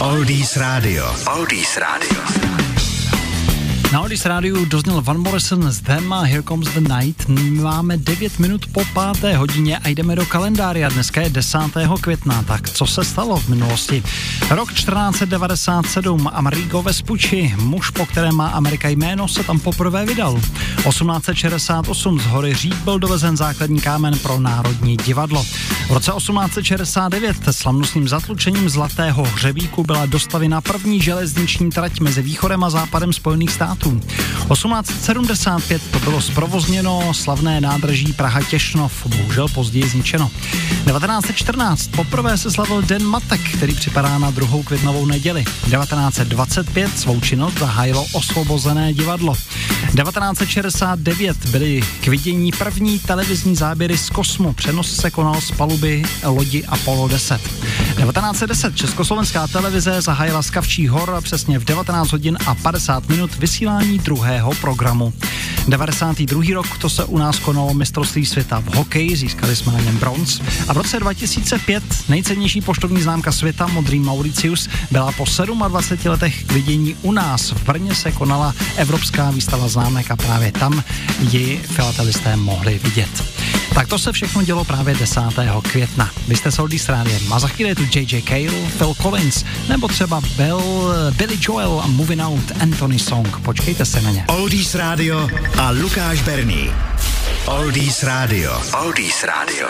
Oldies Radio. Oldies Radio. Na Odis rádiu dozněl Van Morrison z Them a Here Comes the Night. Máme 9 minut po páté hodině a jdeme do kalendária. Dneska je 10. května, tak co se stalo v minulosti? Rok 1497 Amerigo Vespucci, muž, po kterém má Amerika jméno, se tam poprvé vydal. 1868 z hory Řík byl dovezen základní kámen pro Národní divadlo. V roce 1869 slavnostním zatlučením Zlatého hřebíku byla dostavena první železniční trať mezi východem a západem Spojených států států. 1875 to bylo zprovozněno slavné nádraží Praha Těšnov, bohužel později zničeno. 1914 poprvé se slavil Den matek, který připadá na druhou květnovou neděli. 1925 svou činnost zahájilo osvobozené divadlo. 1969 byly k vidění první televizní záběry z kosmu. Přenos se konal z paluby lodi Apollo 10. 1910 Československá televize zahájila z Kavčí hor přesně v 19 hodin a 50 minut vysílání druhého programu. 92. rok to se u nás konalo mistrovství světa v hokeji, získali jsme na něm bronz. A v roce 2005 nejcennější poštovní známka světa, modrý Mauritius, byla po 27 letech k vidění u nás. V Brně se konala Evropská výstava známek a právě tam ji filatelisté mohli vidět. Tak to se všechno dělo právě 10. května. Vy jste Souldy Rádiem a za chvíli je tu JJ Cale, Phil Collins nebo třeba Bill, Billy Joel a Moving Out Anthony Song. Počkejte se na ně. Oldies Radio a Lukáš Berný. Oldies Radio. Oldies Radio.